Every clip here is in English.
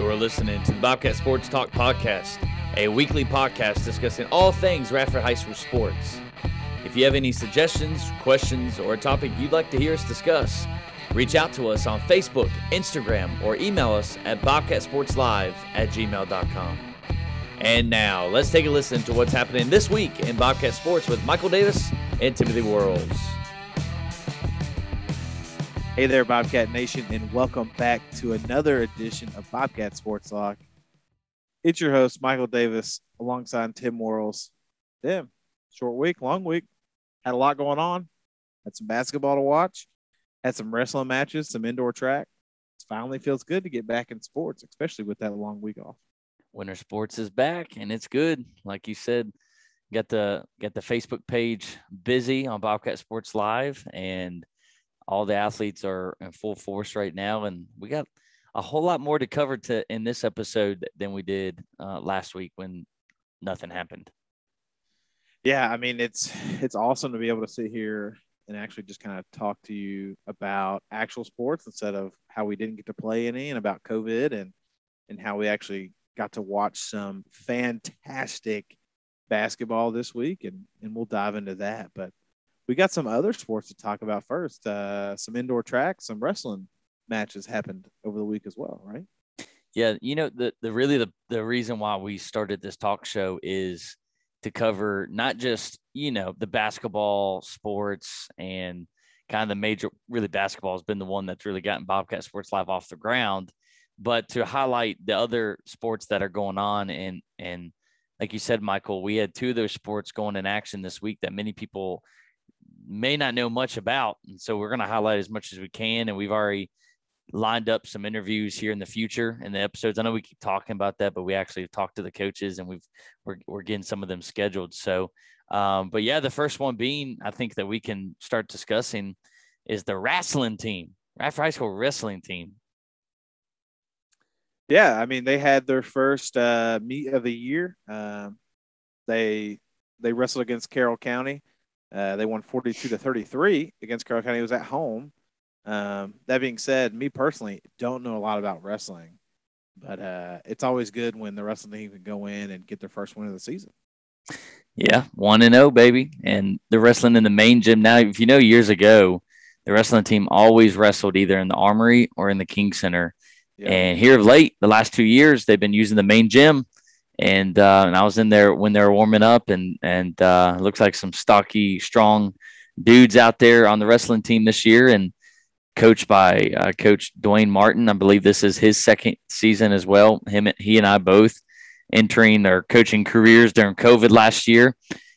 You're listening to the Bobcat Sports Talk Podcast, a weekly podcast discussing all things Radford High School sports. If you have any suggestions, questions, or a topic you'd like to hear us discuss, reach out to us on Facebook, Instagram, or email us at bobcatsportslive at gmail.com. And now, let's take a listen to what's happening this week in Bobcat Sports with Michael Davis and Timothy Worrells. Hey there, Bobcat Nation, and welcome back to another edition of Bobcat Sports Talk. It's your host, Michael Davis, alongside Tim Worrells. Tim, short week, long week. Had a lot going on. Had some basketball to watch. Had some wrestling matches, some indoor track. It finally feels good to get back in sports, especially with that long week off. Winter Sports is back, and it's good. Like you said, got the got the Facebook page busy on Bobcat Sports Live, and all the athletes are in full force right now, and we got a whole lot more to cover to in this episode than we did uh, last week when nothing happened. Yeah, I mean it's it's awesome to be able to sit here and actually just kind of talk to you about actual sports instead of how we didn't get to play any and about COVID and and how we actually got to watch some fantastic basketball this week and and we'll dive into that. But we got some other sports to talk about first. Uh, some indoor track, some wrestling matches happened over the week as well, right? Yeah, you know the the really the the reason why we started this talk show is to cover not just you know the basketball sports and kind of the major really basketball has been the one that's really gotten Bobcat Sports Live off the ground, but to highlight the other sports that are going on and and like you said, Michael, we had two of those sports going in action this week that many people may not know much about. And so we're going to highlight as much as we can. And we've already lined up some interviews here in the future in the episodes. I know we keep talking about that, but we actually talked to the coaches and we've we're, we're getting some of them scheduled. So, um, but yeah, the first one being I think that we can start discussing is the wrestling team, Radford High School wrestling team. Yeah, I mean they had their first uh, meet of the year. Um, they they wrestled against Carroll County. Uh, they won 42 to 33 against Carroll County. It was at home. Um, that being said, me personally don't know a lot about wrestling, but uh, it's always good when the wrestling team can go in and get their first win of the season. Yeah, one and zero, oh, baby, and the wrestling in the main gym. Now, if you know, years ago, the wrestling team always wrestled either in the Armory or in the King Center. Yeah. And here of late, the last two years, they've been using the main gym and uh, and I was in there when they were warming up, and and uh, looks like some stocky, strong dudes out there on the wrestling team this year, and coached by uh, Coach Dwayne Martin. I believe this is his second season as well. Him, he, and I both entering their coaching careers during COVID last year.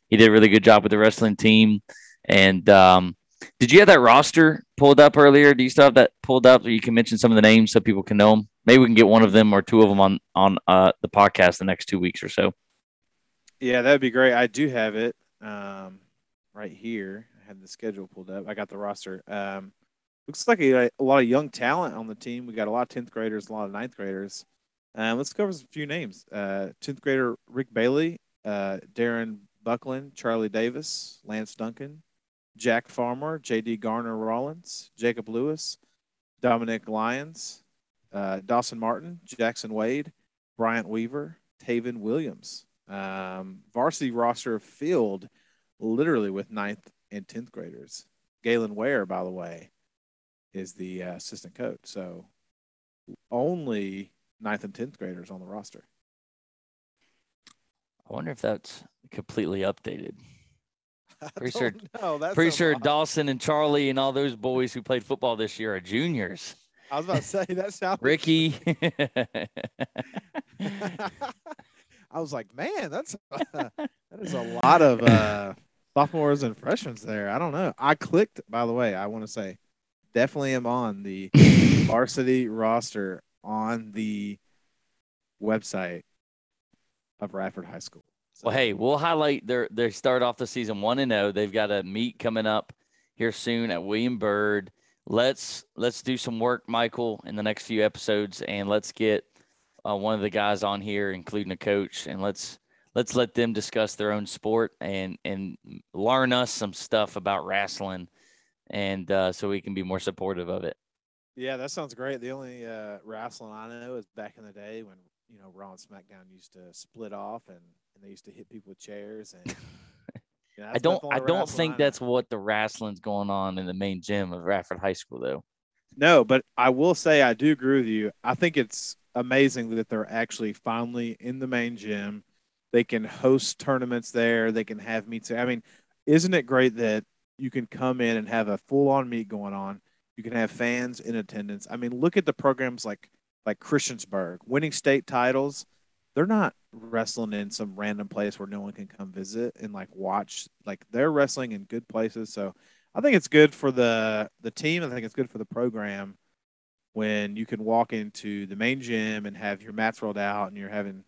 He did a really good job with the wrestling team, and um, did you have that roster pulled up earlier? Do you still have that pulled up? You can mention some of the names so people can know them. Maybe we can get one of them or two of them on on uh, the podcast the next two weeks or so. Yeah, that'd be great. I do have it um, right here. I had the schedule pulled up. I got the roster. Um, looks like a, a, lot of young talent on the team. We got a lot of tenth graders, a lot of ninth graders. Um, let's cover a few names. Uh, tenth grader Rick Bailey, uh, Darren Buckland, Charlie Davis, Lance Duncan, Jack Farmer, J.D. Garner Rollins, Jacob Lewis, Dominic Lyons, uh, Dawson Martin, Jackson Wade, Bryant Weaver, Taven Williams. Um, varsity roster filled literally with ninth and 10th graders. Galen Ware, by the way, is the uh, assistant coach. So only ninth and 10th graders on the roster. I wonder if that's completely updated. Pretty sure, pretty sure Dawson and Charlie and all those boys who played football this year are juniors. I was about to say that sounds Ricky. I was like, man, that's that is a lot of uh, sophomores and freshmen there. I don't know. I clicked, by the way. I want to say, definitely am on the varsity roster on the website of Radford High School. So. Well, hey, we'll highlight their they start off the season one and zero. Oh. They've got a meet coming up here soon at William Byrd. Let's let's do some work, Michael, in the next few episodes, and let's get uh, one of the guys on here, including a coach, and let's let's let them discuss their own sport and and learn us some stuff about wrestling, and uh, so we can be more supportive of it. Yeah, that sounds great. The only uh, wrestling I know is back in the day when you know Raw and SmackDown used to split off and, and they used to hit people with chairs and. I don't. I don't think that's what the wrestling's going on in the main gym of Radford High School, though. No, but I will say I do agree with you. I think it's amazing that they're actually finally in the main gym. They can host tournaments there. They can have meets. I mean, isn't it great that you can come in and have a full on meet going on? You can have fans in attendance. I mean, look at the programs like like Christiansburg winning state titles. They're not wrestling in some random place where no one can come visit and like watch. Like they're wrestling in good places. So I think it's good for the the team. I think it's good for the program when you can walk into the main gym and have your mats rolled out and you're having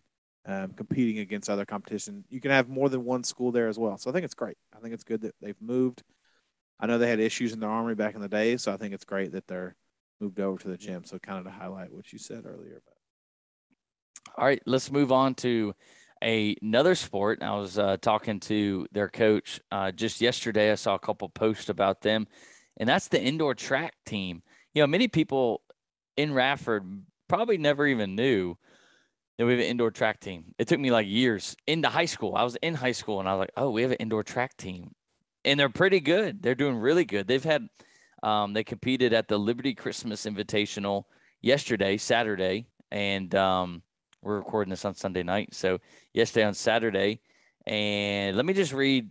um, competing against other competition. You can have more than one school there as well. So I think it's great. I think it's good that they've moved. I know they had issues in the armory back in the day, so I think it's great that they're moved over to the gym. So kind of to highlight what you said earlier. All right, let's move on to a, another sport. I was uh, talking to their coach uh, just yesterday. I saw a couple posts about them, and that's the indoor track team. You know, many people in Radford probably never even knew that we have an indoor track team. It took me like years into high school. I was in high school and I was like, oh, we have an indoor track team. And they're pretty good. They're doing really good. They've had, um, they competed at the Liberty Christmas Invitational yesterday, Saturday, and um, we're recording this on Sunday night. So yesterday on Saturday, and let me just read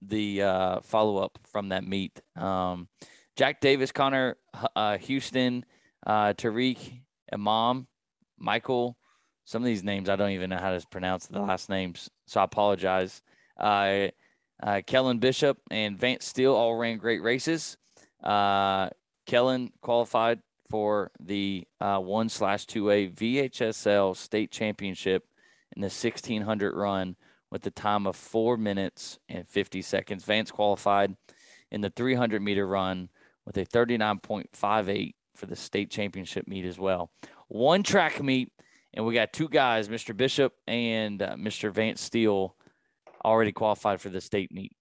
the uh, follow up from that meet. Um, Jack Davis, Connor uh, Houston, uh, Tariq, Imam, Michael. Some of these names I don't even know how to pronounce the last names, so I apologize. Uh, uh, Kellen Bishop and Vance Steele all ran great races. Uh, Kellen qualified for the uh, one slash two A VHSL state championship in the 1600 run with the time of four minutes and 50 seconds. Vance qualified in the 300 meter run with a 39.58 for the state championship meet as well. One track meet, and we got two guys, Mr. Bishop and uh, Mr. Vance Steele, already qualified for the state meet.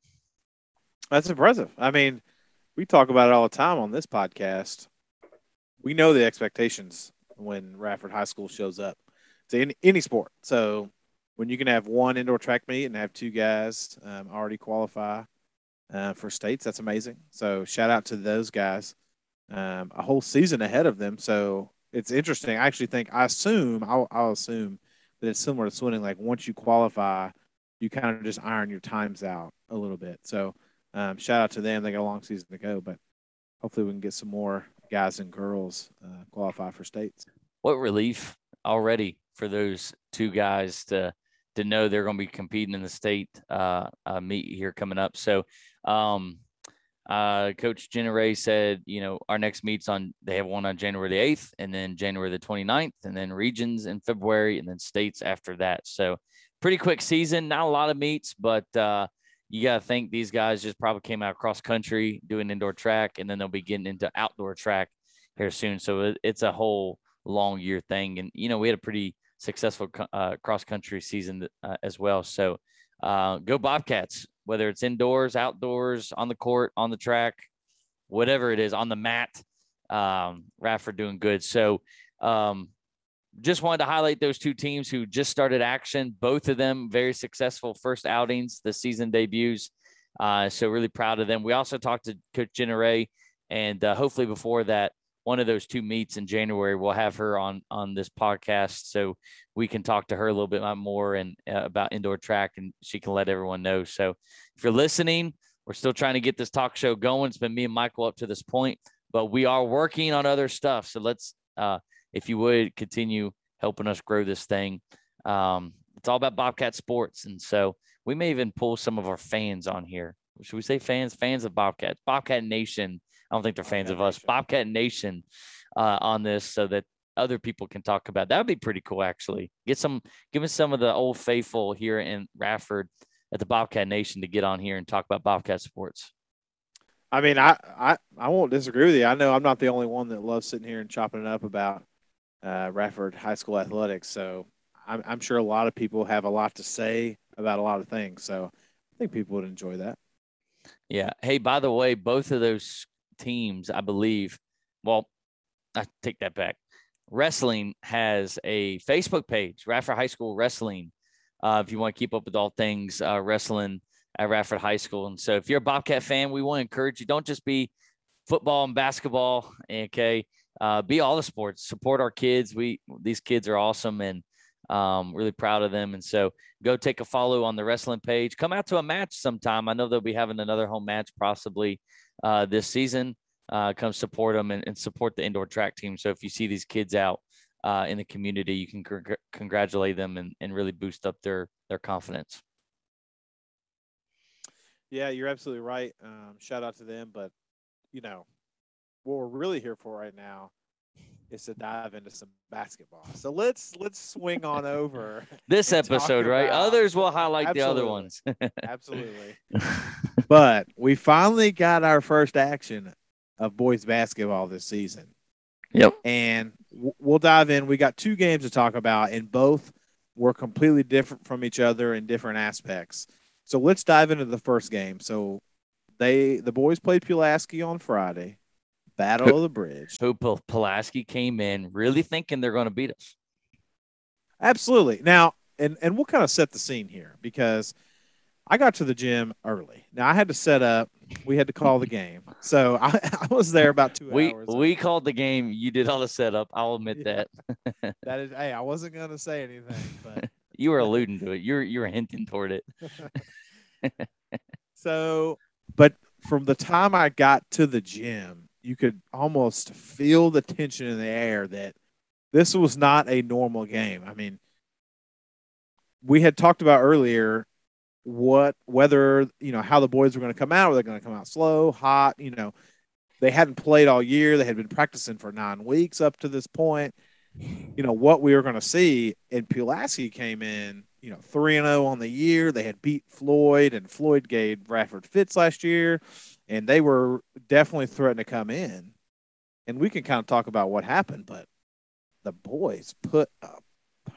That's impressive. I mean, we talk about it all the time on this podcast. We know the expectations when Radford High School shows up to any, any sport. So when you can have one indoor track meet and have two guys um, already qualify uh, for states, that's amazing. So shout out to those guys um, a whole season ahead of them. So it's interesting. I actually think I assume I'll, I'll assume that it's similar to swimming. Like once you qualify, you kind of just iron your times out a little bit. So um, shout out to them. They got a long season to go, but hopefully we can get some more guys and girls uh, qualify for states. What relief already for those two guys to to know they're going to be competing in the state uh, uh, meet here coming up. So um, uh, Coach Jenna Ray said, you know, our next meets on, they have one on January the 8th and then January the 29th and then regions in February and then states after that. So pretty quick season, not a lot of meets, but uh, you got to think these guys just probably came out cross country doing indoor track and then they'll be getting into outdoor track here soon. So it, it's a whole long year thing. And, you know, we had a pretty successful uh, cross country season uh, as well. So uh, go Bobcats whether it's indoors, outdoors, on the court, on the track, whatever it is, on the mat. Um, Radford doing good. So, um, just wanted to highlight those two teams who just started action. Both of them very successful first outings, the season debuts. Uh, so really proud of them. We also talked to Coach Jenna Ray, and uh, hopefully before that, one of those two meets in January, we'll have her on on this podcast so we can talk to her a little bit more and uh, about indoor track, and she can let everyone know. So if you're listening, we're still trying to get this talk show going. It's been me and Michael up to this point, but we are working on other stuff. So let's, uh, if you would, continue helping us grow this thing. Um, it's all about Bobcat sports, and so we may even pull some of our fans on here. Should we say fans? Fans of Bobcat, Bobcat Nation I don't think they're fans Bobcat of us. Nation. Bobcat Nation uh, on this so that other people can talk about. That would be pretty cool, actually. Get some, give us some of the old faithful here in Radford at the Bobcat Nation to get on here and talk about Bobcat sports. I mean, I, I, I won't disagree with you. I know I'm not the only one that loves sitting here and chopping it up about uh, Radford High School athletics. So I'm, I'm sure a lot of people have a lot to say about a lot of things. So I think people would enjoy that. Yeah. Hey, by the way, both of those teams, I believe, well, I take that back. Wrestling has a Facebook page, Radford High School Wrestling. Uh, if you want to keep up with all things uh, wrestling at Radford High School. And so if you're a Bobcat fan, we want to encourage you. Don't just be football and basketball. Okay. Uh, be all the sports, support our kids. We, these kids are awesome and um, really proud of them. And so go take a follow on the wrestling page. Come out to a match sometime. I know they'll be having another home match possibly uh, this season. Uh, come support them and, and, support the indoor track team. So if you see these kids out uh, in the community, you can cr- congratulate them and, and really boost up their their confidence. Yeah, you're absolutely right. Um, shout out to them, but you know what we're really here for right now is to dive into some basketball. So let's let's swing on over this episode, right? About, Others will highlight absolutely, the other ones. absolutely. But we finally got our first action of boys basketball this season. Yep. And we'll dive in. We got two games to talk about, and both were completely different from each other in different aspects. So let's dive into the first game. So they the boys played Pulaski on Friday. Battle of the Bridge. Who Pulaski came in really thinking they're going to beat us. Absolutely. Now, and and we'll kind of set the scene here because I got to the gym early. Now I had to set up. We had to call the game, so I, I was there about two we, hours. We called the game. You did all the setup. I'll admit yeah. that. that is. Hey, I wasn't going to say anything, but you were alluding to it. You're you're hinting toward it. so, but from the time I got to the gym, you could almost feel the tension in the air that this was not a normal game. I mean, we had talked about earlier what whether you know how the boys were going to come out. Were they going to come out slow, hot? You know, they hadn't played all year. They had been practicing for nine weeks up to this point. You know what we were going to see, and Pulaski came in. You know, three and zero oh on the year. They had beat Floyd, and Floyd gave Radford fits last year, and they were definitely threatening to come in. And we can kind of talk about what happened, but the boys put a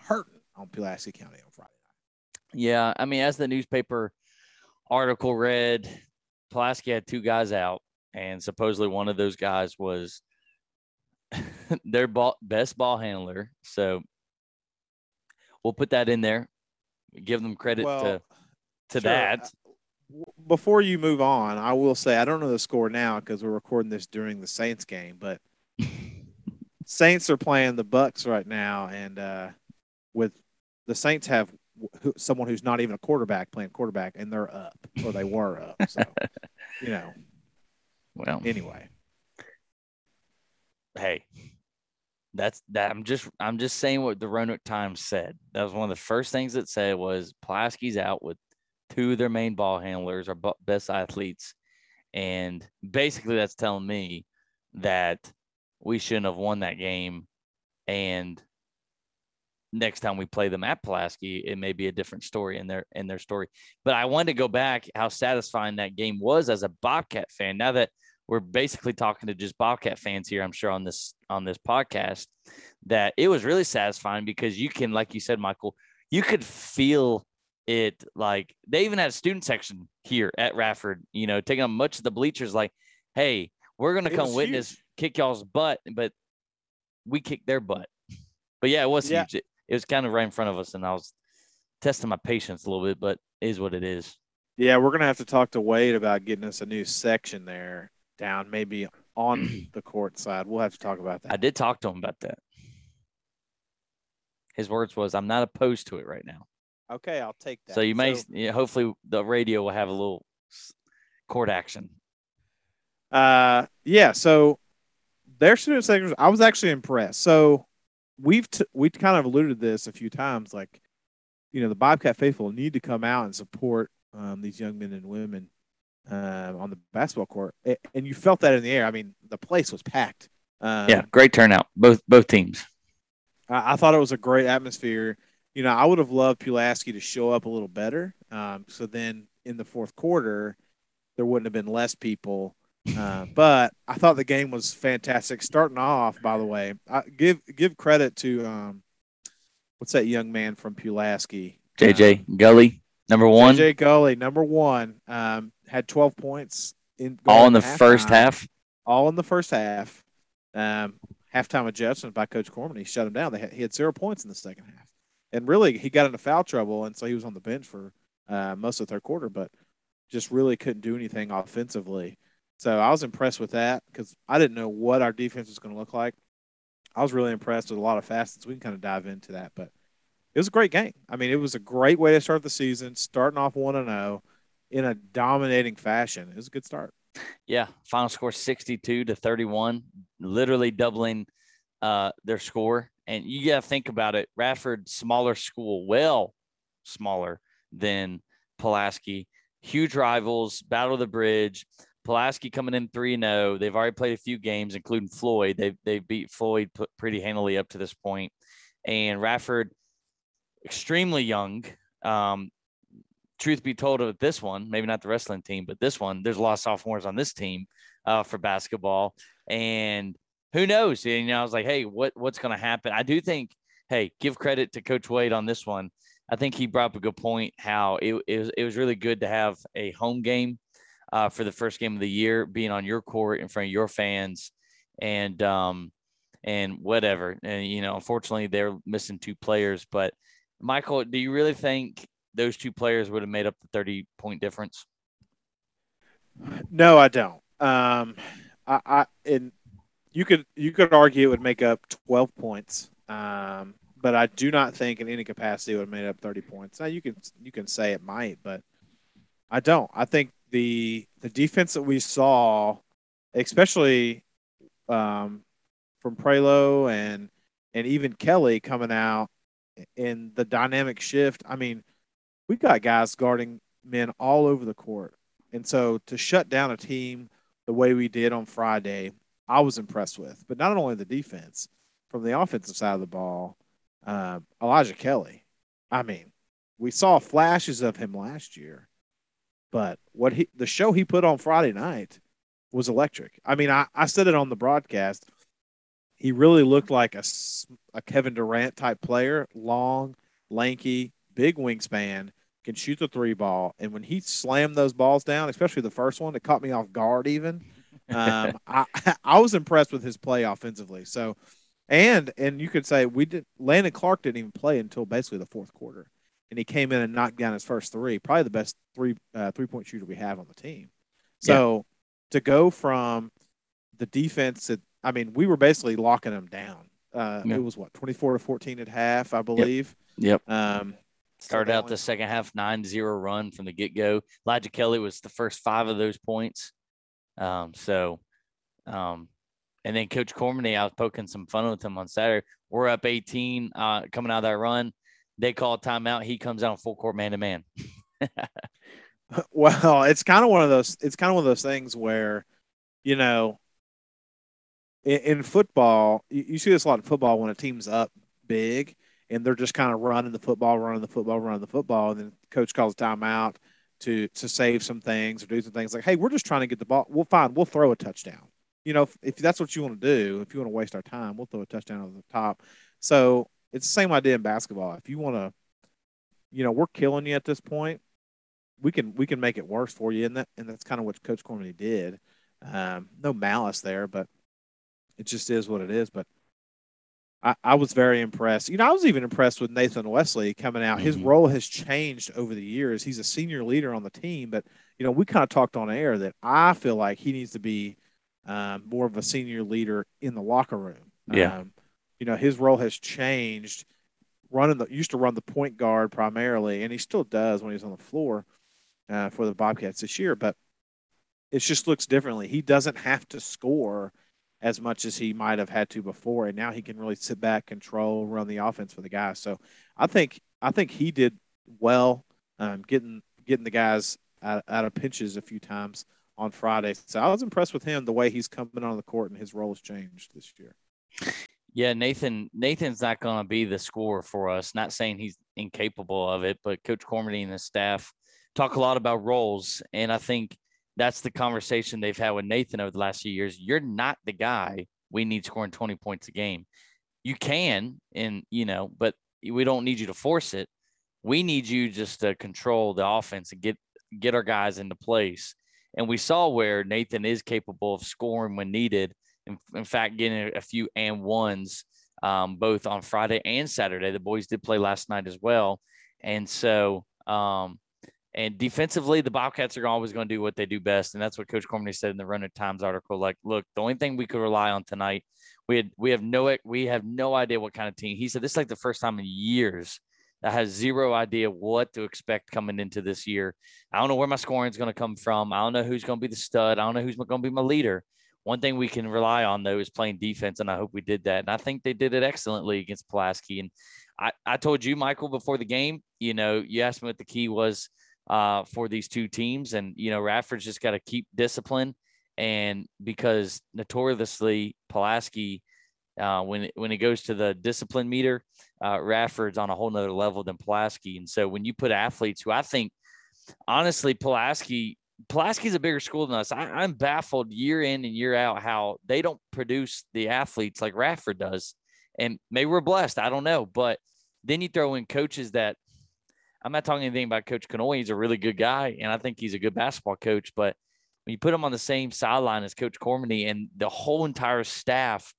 hurting on Pulaski County on Friday. Night. Yeah, I mean, as the newspaper article read, Pulaski had two guys out, and supposedly one of those guys was their ball, best ball handler. So we'll put that in there. Give them credit well, to to sure. that. Before you move on, I will say I don't know the score now because we're recording this during the Saints game, but Saints are playing the Bucks right now, and uh, with the Saints have someone who's not even a quarterback playing quarterback, and they're up or they were up. So, you know. Well, anyway. Hey, that's that. I'm just I'm just saying what the Roanoke Times said. That was one of the first things it said was Pulaski's out with two of their main ball handlers, our best athletes, and basically that's telling me that we shouldn't have won that game, and next time we play them at Pulaski, it may be a different story in their in their story. But I wanted to go back how satisfying that game was as a Bobcat fan. Now that we're basically talking to just Bobcat fans here, I'm sure on this on this podcast, that it was really satisfying because you can, like you said, Michael, you could feel it like they even had a student section here at Radford, you know, taking up much of the bleachers like, hey, we're gonna come witness huge. kick y'all's butt, but we kicked their butt. But yeah, it was yeah. huge. It, it was kind of right in front of us, and I was testing my patience a little bit, but is what it is. Yeah, we're gonna have to talk to Wade about getting us a new section there down, maybe on the court side. We'll have to talk about that. I did talk to him about that. His words was, "I'm not opposed to it right now." Okay, I'll take that. So you may, so, yeah, hopefully, the radio will have a little court action. Uh, yeah. So their student sections, I was actually impressed. So we've t- we kind of alluded to this a few times. Like, you know, the Bobcat faithful need to come out and support um, these young men and women um, on the basketball court, and you felt that in the air. I mean, the place was packed. Um, yeah, great turnout, both both teams. I, I, thought it was a great atmosphere. You know, I would have loved Pulaski to show up a little better. Um, so then in the fourth quarter, there wouldn't have been less people. Uh, but I thought the game was fantastic. Starting off, by the way, I give give credit to um, what's that young man from Pulaski? JJ um, Gully, number one. JJ Gully, number one, um, had twelve points in all in the first half. All in the first half. Um, halftime adjustment by Coach Cormany. He shut him down. Had, he had zero points in the second half, and really he got into foul trouble, and so he was on the bench for uh, most of the third quarter, but just really couldn't do anything offensively. So I was impressed with that because I didn't know what our defense was going to look like. I was really impressed with a lot of facets. We can kind of dive into that, but it was a great game. I mean, it was a great way to start the season, starting off one and zero oh in a dominating fashion. It was a good start. Yeah, final score 62 to 31, literally doubling uh, their score. And you got to think about it. Radford, smaller school, well smaller than Pulaski. Huge rivals, battle of the bridge. Pulaski coming in 3 0. They've already played a few games, including Floyd. They've, they've beat Floyd pretty handily up to this point. And Radford, extremely young. Um, truth be told, with this one, maybe not the wrestling team, but this one, there's a lot of sophomores on this team uh, for basketball, and who knows? And, you know, I was like, hey, what what's going to happen? I do think, hey, give credit to Coach Wade on this one. I think he brought up a good point. How it, it was it was really good to have a home game uh, for the first game of the year, being on your court in front of your fans, and um, and whatever. And you know, unfortunately, they're missing two players. But Michael, do you really think those two players would have made up the 30 point difference? No, I don't. Um, I, I and you could you could argue it would make up 12 points. Um, but I do not think in any capacity it would have made up 30 points. Now you can you can say it might, but I don't. I think the the defense that we saw, especially um, from Prelo and and even Kelly coming out in the dynamic shift. I mean, we've got guys guarding men all over the court. And so to shut down a team the way we did on Friday, I was impressed with. But not only the defense, from the offensive side of the ball, uh, Elijah Kelly. I mean, we saw flashes of him last year, but what he the show he put on Friday night was electric. I mean, I, I said it on the broadcast. He really looked like a, a Kevin Durant type player, long, lanky, big wingspan, can shoot the three ball. And when he slammed those balls down, especially the first one, it caught me off guard even. Um, I, I was impressed with his play offensively. So, and and you could say we did. Landon Clark didn't even play until basically the fourth quarter, and he came in and knocked down his first three. Probably the best three uh, three point shooter we have on the team. So yeah. to go from the defense that I mean, we were basically locking them down. Uh, yeah. It was what twenty four to fourteen at half, I believe. Yep. yep. Um, Started out the second half 9 0 run from the get go. Elijah Kelly was the first five of those points. Um, so, um, and then Coach Cormany, I was poking some fun with him on Saturday. We're up 18 uh, coming out of that run. They call timeout. He comes out full court man to man. Well, it's kind of one of those. It's kind of one of those things where, you know, in, in football, you, you, see this a lot in football when a team's up big and they're just kind of running the football, running the football, running the football, and then coach calls timeout to to save some things or do some things like, hey, we're just trying to get the ball. We'll find we'll throw a touchdown. You know, if, if that's what you want to do, if you want to waste our time, we'll throw a touchdown over the top. So it's the same idea in basketball. If you want to, you know, we're killing you at this point. We can we can make it worse for you, and that and that's kind of what Coach Cormany did. Um, no malice there, but it just is what it is. But I, I, was very impressed. You know, I was even impressed with Nathan Wesley coming out. His mm-hmm. role has changed over the years. He's a senior leader on the team, but you know, we kind of talked on air that I feel like he needs to be um, more of a senior leader in the locker room. Yeah. Um, you know, his role has changed. Running the used to run the point guard primarily, and he still does when he's on the floor uh, for the Bobcats this year. But it just looks differently. He doesn't have to score as much as he might have had to before, and now he can really sit back, control, run the offense for the guys. So I think I think he did well, um, getting getting the guys out, out of pinches a few times on Friday. So I was impressed with him the way he's coming on the court and his role has changed this year. Yeah, Nathan. Nathan's not going to be the scorer for us. Not saying he's incapable of it, but Coach Cormany and the staff talk a lot about roles, and I think that's the conversation they've had with Nathan over the last few years. You're not the guy we need scoring 20 points a game. You can, and you know, but we don't need you to force it. We need you just to control the offense and get get our guys into place. And we saw where Nathan is capable of scoring when needed In, in fact, getting a, few and ones um, both on Friday and Saturday. The boys did play last night as well, and so um, and defensively, the Bobcats are always going to do what they do best, and that's what Coach Cormany said in the Roanoke Times article. Like, look, the only thing we could rely on tonight, we had we have no we have no idea what kind of team. He said this is like the first time in years that has zero idea what to expect coming into this year. I don't know where my scoring is going to come from. I don't know who's going to be the stud. I don't know who's going to be my leader. One thing we can rely on though is playing defense, and I hope we did that. And I think they did it excellently against Pulaski. And I, I told you, Michael, before the game, you know, you asked me what the key was uh, for these two teams. And, you know, Radford's just got to keep discipline. And because notoriously, Pulaski, uh, when, it, when it goes to the discipline meter, uh, Radford's on a whole nother level than Pulaski. And so when you put athletes who I think, honestly, Pulaski, Pulaski's a bigger school than us. I, am baffled year in and year out how they don't produce the athletes like Radford does. And maybe we're blessed. I don't know. But then you throw in coaches that I'm not talking anything about Coach Canoy. He's a really good guy, and I think he's a good basketball coach. But when you put him on the same sideline as Coach Cormany and the whole entire staff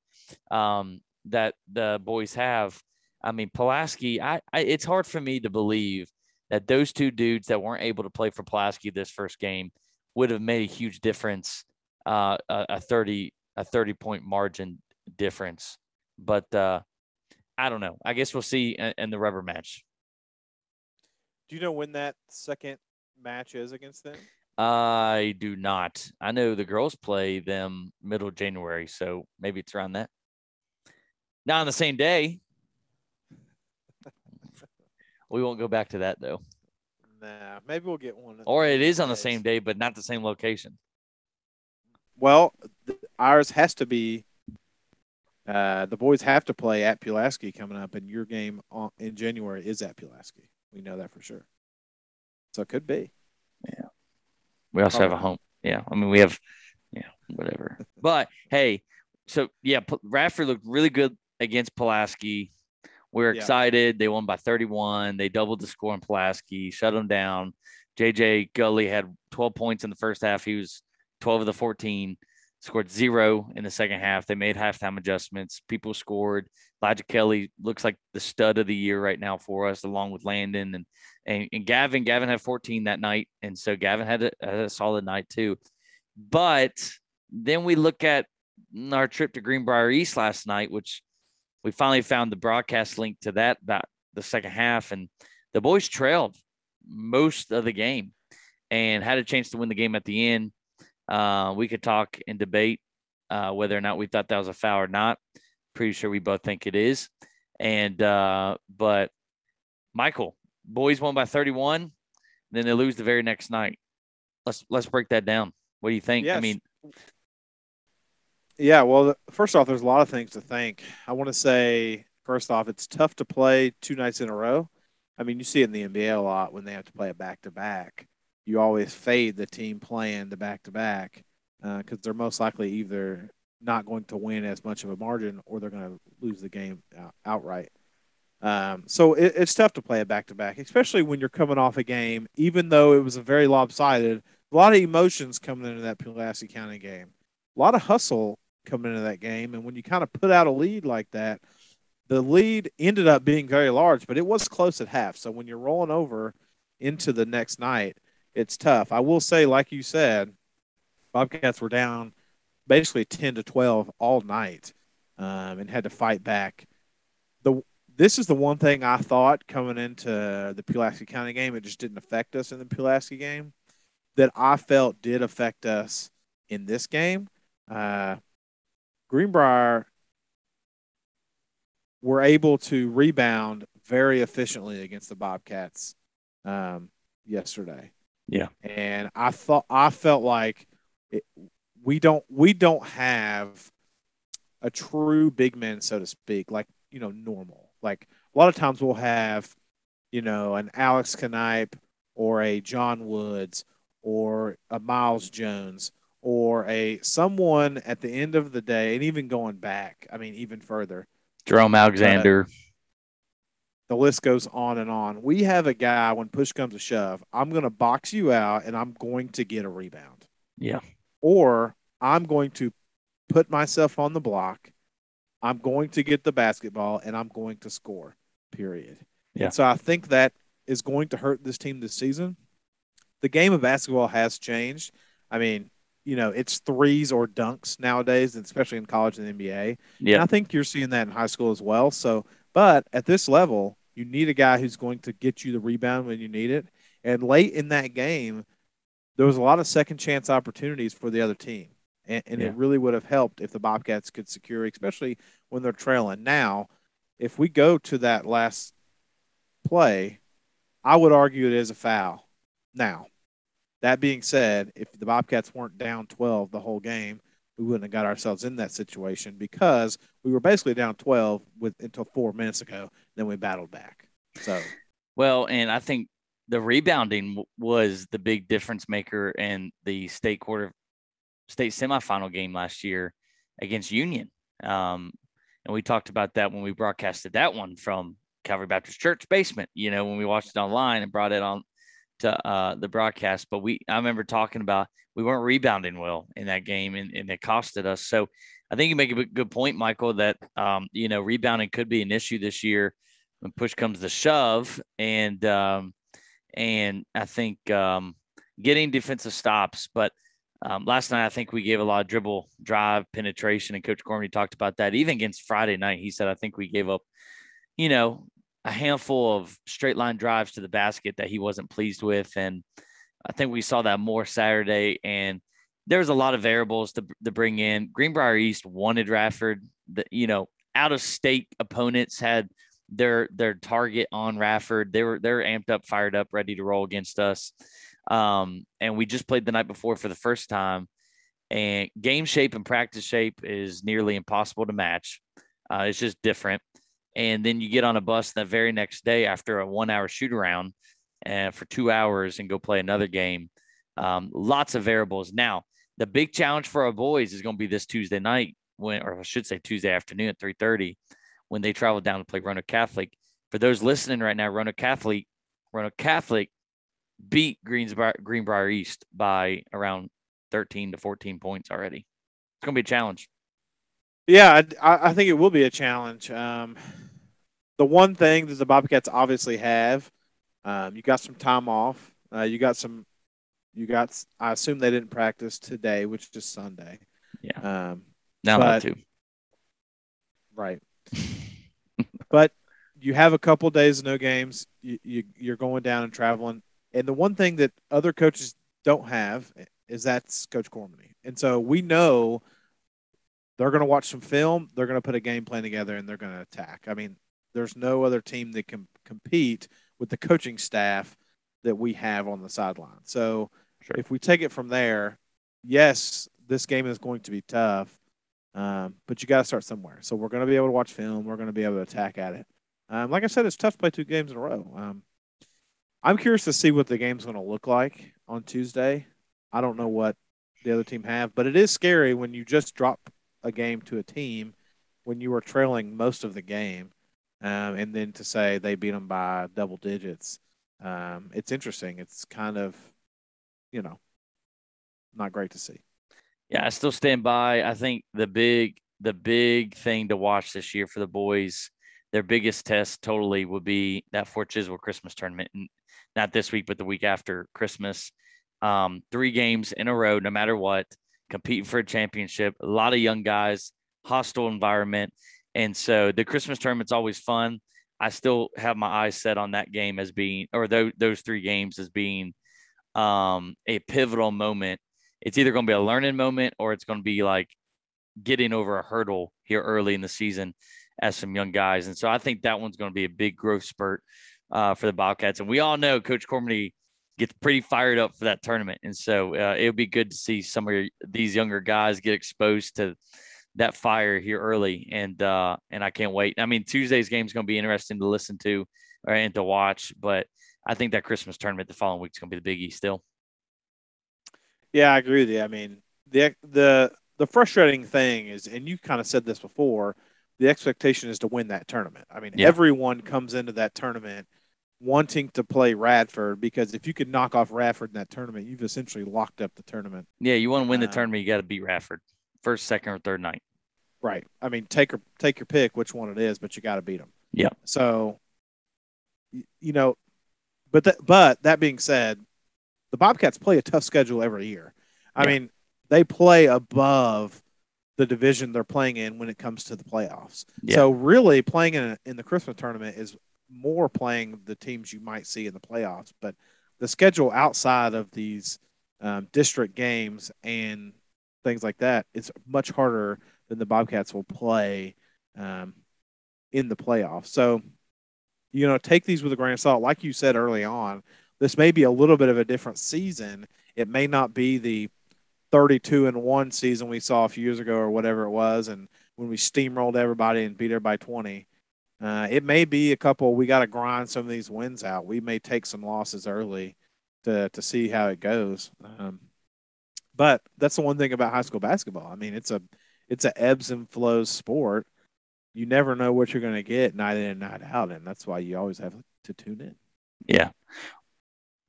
um, that the boys have, I mean, Pulaski, I, I, it's hard for me to believe that those two dudes that weren't able to play for Pulaski this first game would have made a huge difference, uh, a, a 30 a 30 point margin difference. But uh, I don't know. I guess we'll see in, in the rubber match. Do you know when that second match is against them? I do not. I know the girls play them middle of January, so maybe it's around that. Not on the same day. we won't go back to that though. Nah, maybe we'll get one. Or it is on the same day, but not the same location. Well, ours has to be. Uh, the boys have to play at Pulaski coming up, and your game on, in January is at Pulaski. We know that for sure. So it could be. Yeah. We also have a home. Yeah. I mean, we have, yeah, whatever. but hey, so yeah, Radford looked really good against Pulaski. We are excited. Yeah. They won by 31. They doubled the score in Pulaski, shut them down. JJ Gully had 12 points in the first half. He was 12 of the 14 scored zero in the second half. They made halftime adjustments. People scored. Elijah Kelly looks like the stud of the year right now for us, along with Landon and and, and Gavin. Gavin had 14 that night, and so Gavin had a, had a solid night too. But then we look at our trip to Greenbrier East last night, which we finally found the broadcast link to that about the second half, and the boys trailed most of the game and had a chance to win the game at the end. Uh, we could talk and debate uh, whether or not we thought that was a foul or not. Pretty sure we both think it is. And uh, but Michael, boys won by 31, then they lose the very next night. Let's let's break that down. What do you think? Yes. I mean, yeah. Well, first off, there's a lot of things to think. I want to say first off, it's tough to play two nights in a row. I mean, you see it in the NBA a lot when they have to play a back to back you always fade the team playing the back to back because they're most likely either not going to win as much of a margin or they're going to lose the game outright. Um, so it, it's tough to play a back to back, especially when you're coming off a game, even though it was a very lopsided. A lot of emotions coming into that Pulaski County game, a lot of hustle coming into that game, and when you kind of put out a lead like that, the lead ended up being very large, but it was close at half. So when you're rolling over into the next night, it's tough. I will say, like you said, Bobcats were down basically 10 to 12 all night um, and had to fight back. The This is the one thing I thought coming into the Pulaski County game, it just didn't affect us in the Pulaski game, that I felt did affect us in this game. Uh, Greenbrier were able to rebound very efficiently against the Bobcats um, yesterday. Yeah. And I thought I felt like it, we don't we don't have a true big man, so to speak, like you know normal. Like a lot of times we'll have, you know, an Alex Knipe or a John Woods or a Miles Jones or a someone at the end of the day, and even going back, I mean, even further, Jerome Alexander. Uh, the list goes on and on. We have a guy when push comes to shove, I'm going to box you out and I'm going to get a rebound. Yeah. Or I'm going to put myself on the block. I'm going to get the basketball and I'm going to score. Period. Yeah. And so I think that is going to hurt this team this season. The game of basketball has changed. I mean, you know, it's threes or dunks nowadays, especially in college and NBA. Yeah. And I think you're seeing that in high school as well. So, but at this level, you need a guy who's going to get you the rebound when you need it. And late in that game, there was a lot of second chance opportunities for the other team. And, and yeah. it really would have helped if the Bobcats could secure, especially when they're trailing. Now, if we go to that last play, I would argue it is a foul. Now, that being said, if the Bobcats weren't down 12 the whole game, we wouldn't have got ourselves in that situation because we were basically down 12 with until four minutes ago. Then we battled back. So, well, and I think the rebounding was the big difference maker in the state quarter, state semifinal game last year against Union. Um, and we talked about that when we broadcasted that one from Calvary Baptist Church basement. You know, when we watched it online and brought it on to uh, the broadcast. But we, I remember talking about we weren't rebounding well in that game, and, and it costed us. So I think you make a good point, Michael, that um, you know rebounding could be an issue this year when push comes to shove, and um, and I think um, getting defensive stops. But um, last night, I think we gave a lot of dribble, drive, penetration, and Coach Cormany talked about that. Even against Friday night, he said I think we gave up, you know, a handful of straight line drives to the basket that he wasn't pleased with. And I think we saw that more Saturday. And there was a lot of variables to, to bring in. Greenbrier East wanted Radford. The, you know, out of state opponents had their their target on Radford. They were they're amped up, fired up, ready to roll against us. Um, and we just played the night before for the first time. And game shape and practice shape is nearly impossible to match. Uh, it's just different and then you get on a bus the very next day after a one hour shoot around uh, for two hours and go play another game. Um, lots of variables. Now, the big challenge for our boys is going to be this Tuesday night when, or I should say Tuesday afternoon at 3:30 when they travel down to play Roanoke Catholic. For those listening right now, Roanoke Catholic, Roanoke Catholic beat Greensbrier, Greenbrier East by around 13 to 14 points already. It's going to be a challenge. Yeah, I, I think it will be a challenge. Um, the one thing that the Bobcats obviously have, um, you got some time off. Uh, you got some. You got. I assume they didn't practice today, which is Sunday. Yeah. Um, now but, to. Right. but you have a couple days of no games. You, you you're going down and traveling, and the one thing that other coaches don't have is that's Coach Cormany, and so we know they're going to watch some film. They're going to put a game plan together, and they're going to attack. I mean, there's no other team that can compete with the coaching staff that we have on the sideline. So sure. if we take it from there, yes, this game is going to be tough, um, but you got to start somewhere. So we're going to be able to watch film. We're going to be able to attack at it. Um, like I said, it's tough to play two games in a row. Um, I'm curious to see what the game's going to look like on Tuesday. I don't know what the other team have, but it is scary when you just drop a game to a team when you were trailing most of the game um, and then to say they beat them by double digits, um, it's interesting. It's kind of, you know, not great to see. Yeah, I still stand by. I think the big the big thing to watch this year for the boys, their biggest test totally would be that Fort Chiswell Christmas tournament. Not this week, but the week after Christmas. Um, three games in a row, no matter what, competing for a championship. A lot of young guys, hostile environment. And so the Christmas tournament's always fun. I still have my eyes set on that game as being, or those, those three games as being um, a pivotal moment. It's either going to be a learning moment or it's going to be like getting over a hurdle here early in the season as some young guys. And so I think that one's going to be a big growth spurt uh, for the Bobcats. And we all know Coach Cormany gets pretty fired up for that tournament. And so uh, it'll be good to see some of these younger guys get exposed to that fire here early, and uh, and I can't wait. I mean, Tuesday's game is going to be interesting to listen to and to watch, but I think that Christmas tournament the following week is going to be the biggie still. Yeah, I agree with you. I mean, the the the frustrating thing is, and you kind of said this before, the expectation is to win that tournament. I mean, yeah. everyone comes into that tournament wanting to play Radford because if you could knock off Radford in that tournament, you've essentially locked up the tournament. Yeah, you want to win the uh, tournament, you got to beat Radford. First, second, or third night. Right. I mean, take your take your pick which one it is, but you got to beat them. Yeah. So, you know, but that but that being said, the Bobcats play a tough schedule every year. I yeah. mean, they play above the division they're playing in when it comes to the playoffs. Yeah. So really, playing in a, in the Christmas tournament is more playing the teams you might see in the playoffs. But the schedule outside of these um, district games and things like that, it's much harder than the Bobcats will play um, in the playoffs. So, you know, take these with a grain of salt. Like you said early on, this may be a little bit of a different season. It may not be the 32 and 1 season we saw a few years ago or whatever it was and when we steamrolled everybody and beat everybody 20 uh, it may be a couple we got to grind some of these wins out we may take some losses early to, to see how it goes um, but that's the one thing about high school basketball i mean it's a it's a ebbs and flows sport you never know what you're going to get night in and night out and that's why you always have to tune in yeah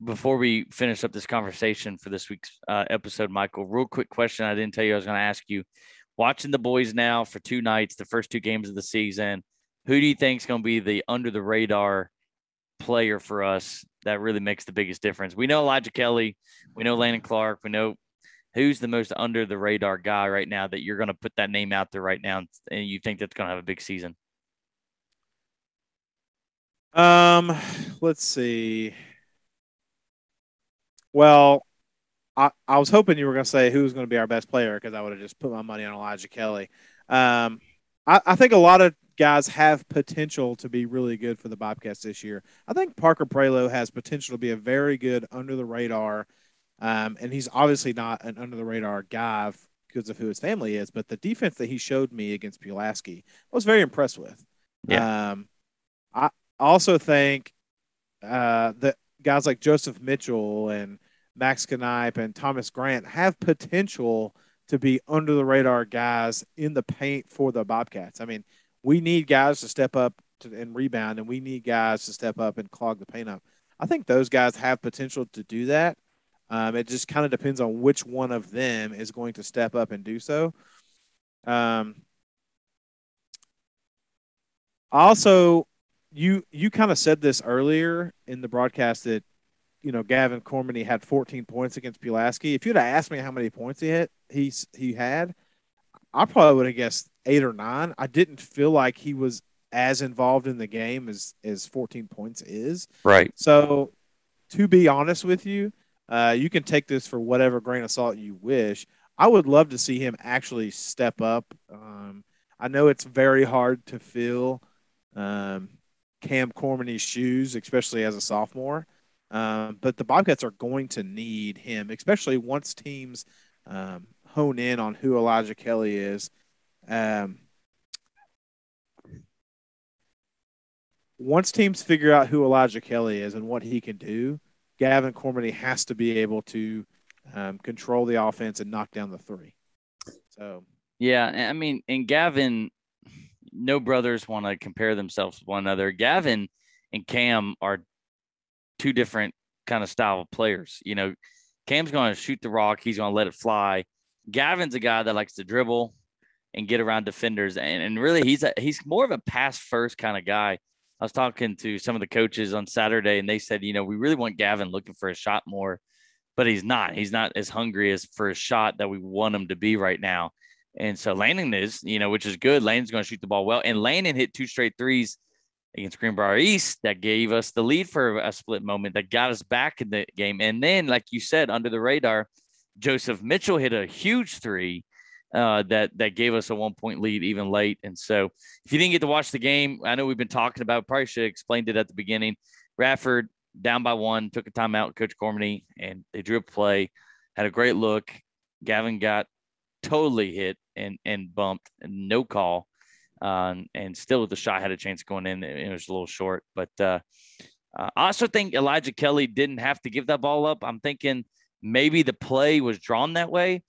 before we finish up this conversation for this week's uh, episode, Michael, real quick question I didn't tell you I was going to ask you. Watching the boys now for two nights, the first two games of the season, who do you think is going to be the under the radar player for us that really makes the biggest difference? We know Elijah Kelly, we know Landon Clark, we know who's the most under the radar guy right now that you're going to put that name out there right now and you think that's going to have a big season? Um, let's see. Well, I, I was hoping you were going to say who's going to be our best player because I would have just put my money on Elijah Kelly. Um, I, I, think a lot of guys have potential to be really good for the Bobcats this year. I think Parker Prelo has potential to be a very good under the radar, um, and he's obviously not an under the radar guy because of who his family is. But the defense that he showed me against Pulaski, I was very impressed with. Yeah. Um, I also think uh, that guys like Joseph Mitchell and Max Knipe and Thomas Grant have potential to be under the radar guys in the paint for the Bobcats. I mean, we need guys to step up to, and rebound, and we need guys to step up and clog the paint up. I think those guys have potential to do that. Um, it just kind of depends on which one of them is going to step up and do so. Um, also, you you kind of said this earlier in the broadcast that you know Gavin Cormany had 14 points against Pulaski. If you'd have asked me how many points he had, he's he had, I probably would have guessed eight or nine. I didn't feel like he was as involved in the game as as 14 points is. Right. So, to be honest with you, uh, you can take this for whatever grain of salt you wish. I would love to see him actually step up. Um, I know it's very hard to fill. Um, Cam Cormany's shoes, especially as a sophomore. Um, but the Bobcats are going to need him, especially once teams um, hone in on who Elijah Kelly is. Um, once teams figure out who Elijah Kelly is and what he can do, Gavin Cormany has to be able to um, control the offense and knock down the three. So, yeah, I mean, and Gavin no brothers want to compare themselves with one another. Gavin and Cam are two different kind of style of players. You know, Cam's going to shoot the rock, he's going to let it fly. Gavin's a guy that likes to dribble and get around defenders, and, and really he's a, he's more of a pass first kind of guy. I was talking to some of the coaches on Saturday, and they said, you know, we really want Gavin looking for a shot more, but he's not. He's not as hungry as for a shot that we want him to be right now. And so Landon is, you know, which is good. Landon's going to shoot the ball well. And Landon hit two straight threes against Greenbrier East that gave us the lead for a split moment that got us back in the game. And then, like you said, under the radar, Joseph Mitchell hit a huge three uh, that that gave us a one point lead even late. And so, if you didn't get to watch the game, I know we've been talking about. Probably should have explained it at the beginning. Radford down by one, took a timeout, Coach Cormany, and they drew a play. Had a great look. Gavin got totally hit and and bumped and no call. Um, and still the shot had a chance going in. It was a little short, but uh, I also think Elijah Kelly didn't have to give that ball up. I'm thinking maybe the play was drawn that way,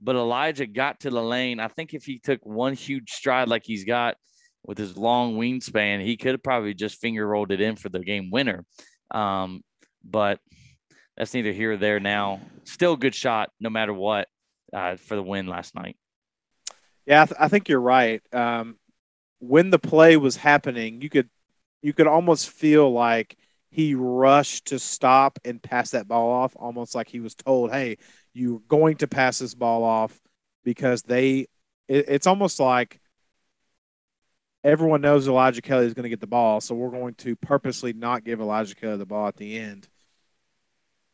but Elijah got to the lane. I think if he took one huge stride like he's got with his long wingspan, he could have probably just finger rolled it in for the game winner. Um, but that's neither here or there now. Still a good shot no matter what uh, for the win last night. Yeah, I, th- I think you're right. Um, when the play was happening, you could you could almost feel like he rushed to stop and pass that ball off, almost like he was told, "Hey, you're going to pass this ball off," because they. It, it's almost like everyone knows Elijah Kelly is going to get the ball, so we're going to purposely not give Elijah Kelly the ball at the end.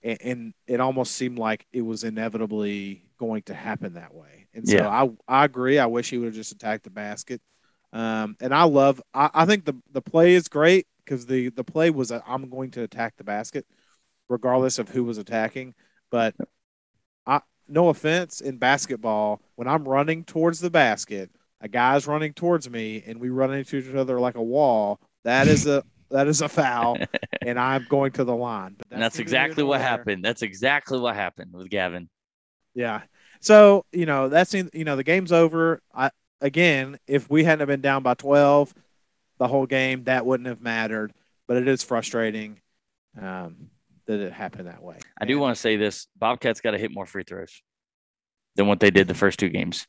And, and it almost seemed like it was inevitably going to happen that way. And so Yeah. I I agree. I wish he would have just attacked the basket. Um, and I love. I, I think the the play is great because the the play was i I'm going to attack the basket, regardless of who was attacking. But I no offense in basketball, when I'm running towards the basket, a guy's running towards me, and we run into each other like a wall. That is a that is a foul, and I'm going to the line. But and that's exactly what happened. That's exactly what happened with Gavin. Yeah. So, you know, that's you know, the game's over. I again, if we hadn't have been down by 12 the whole game, that wouldn't have mattered, but it is frustrating um, that it happened that way. I do want to say this: Bobcats got to hit more free throws than what they did the first two games.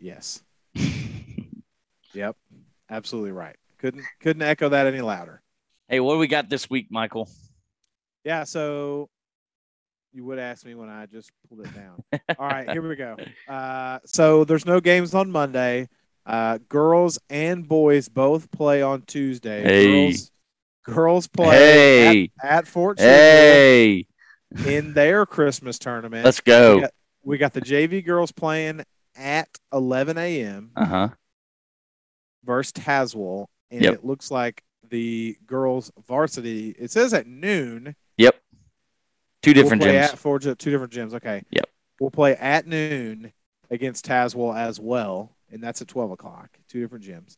Yes. Yep. Absolutely right. Couldn't couldn't echo that any louder. hey, what do we got this week, Michael? Yeah, so you would ask me when I just pulled it down. All right, here we go. Uh, so there's no games on Monday. Uh, girls and boys both play on Tuesday. Hey. Girls, girls play Hey, at, at Fort hey, in their Christmas tournament. let's we, go. got, we got the JV girls playing at 11 a.m. Uh huh. versus Tazewell, and Yep. it looks like the girls varsity. It says at noon. Yep. Two different we'll gyms. At Fort, two different gyms. Okay. Yep. We'll play at noon against Tazewell as well, and that's at twelve o'clock. Two different gyms.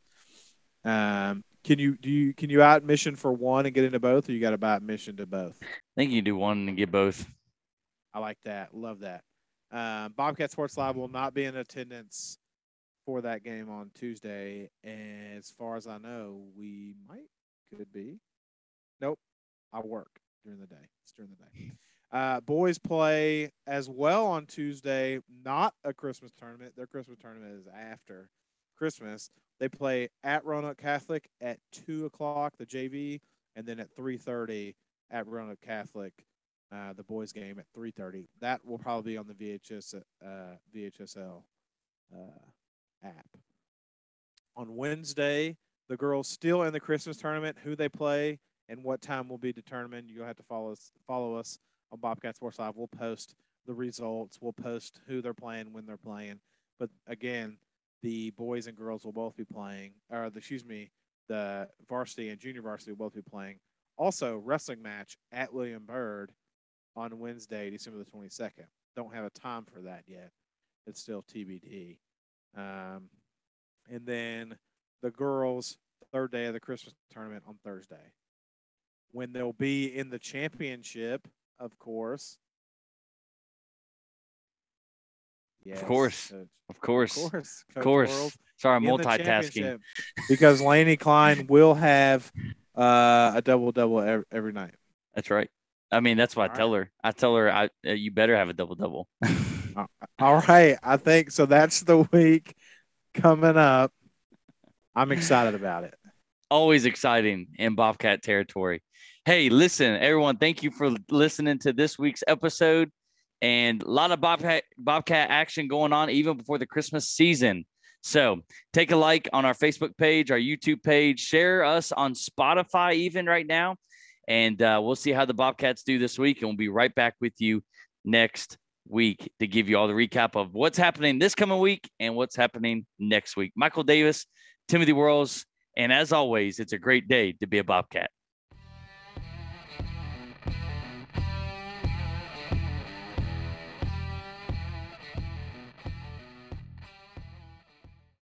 Um, can you do you can you out mission for one and get into both, or you got to buy admission to both? I think you can do one and get both. I like that. Love that. Um, Bobcat Sports Live will not be in attendance for that game on Tuesday, and as far as I know, we might could be. Nope, I work during the day. It's during the day. Uh, boys play as well on Tuesday. Not a Christmas tournament. Their Christmas tournament is after Christmas. They play at Roanoke Catholic at two o'clock, the JV, and then at three thirty at Roanoke Catholic uh, the boys game at 3:30. That will probably be on the VHS uh, VHSL uh, app. On Wednesday, the girls still in the Christmas tournament. Who they play and what time will be determined. You'll have to follow us follow us on Bobcat Sports Live. We'll post the results. We'll post who they're playing when they're playing. But again, the boys and girls will both be playing. Or the, excuse me, the varsity and junior varsity will both be playing. Also, wrestling match at William Byrd on Wednesday, December the 22nd. Don't have a time for that yet. It's still TBD. Um, and then the girls, third day of the Christmas tournament on Thursday. When they'll be in the championship, of course. Yes, course. Coach. Of course. Of course. Of course. World Sorry, I'm multitasking. because Laney Klein will have uh, a double double every, every night. That's right. I mean, that's what I All tell her. I tell her, I uh, you better have a double double. All right, I think so. That's the week coming up. I'm excited about it. Always exciting in Bobcat territory. Hey, listen, everyone, thank you for listening to this week's episode. And a lot of Bobcat Bobcat action going on even before the Christmas season. So take a like on our Facebook page, our YouTube page, share us on Spotify even right now. And uh, we'll see how the Bobcats do this week. And we'll be right back with you next week to give you all the recap of what's happening this coming week and what's happening next week. Michael Davis, Timothy Worrells, and as always, it's a great day to be a Bobcat.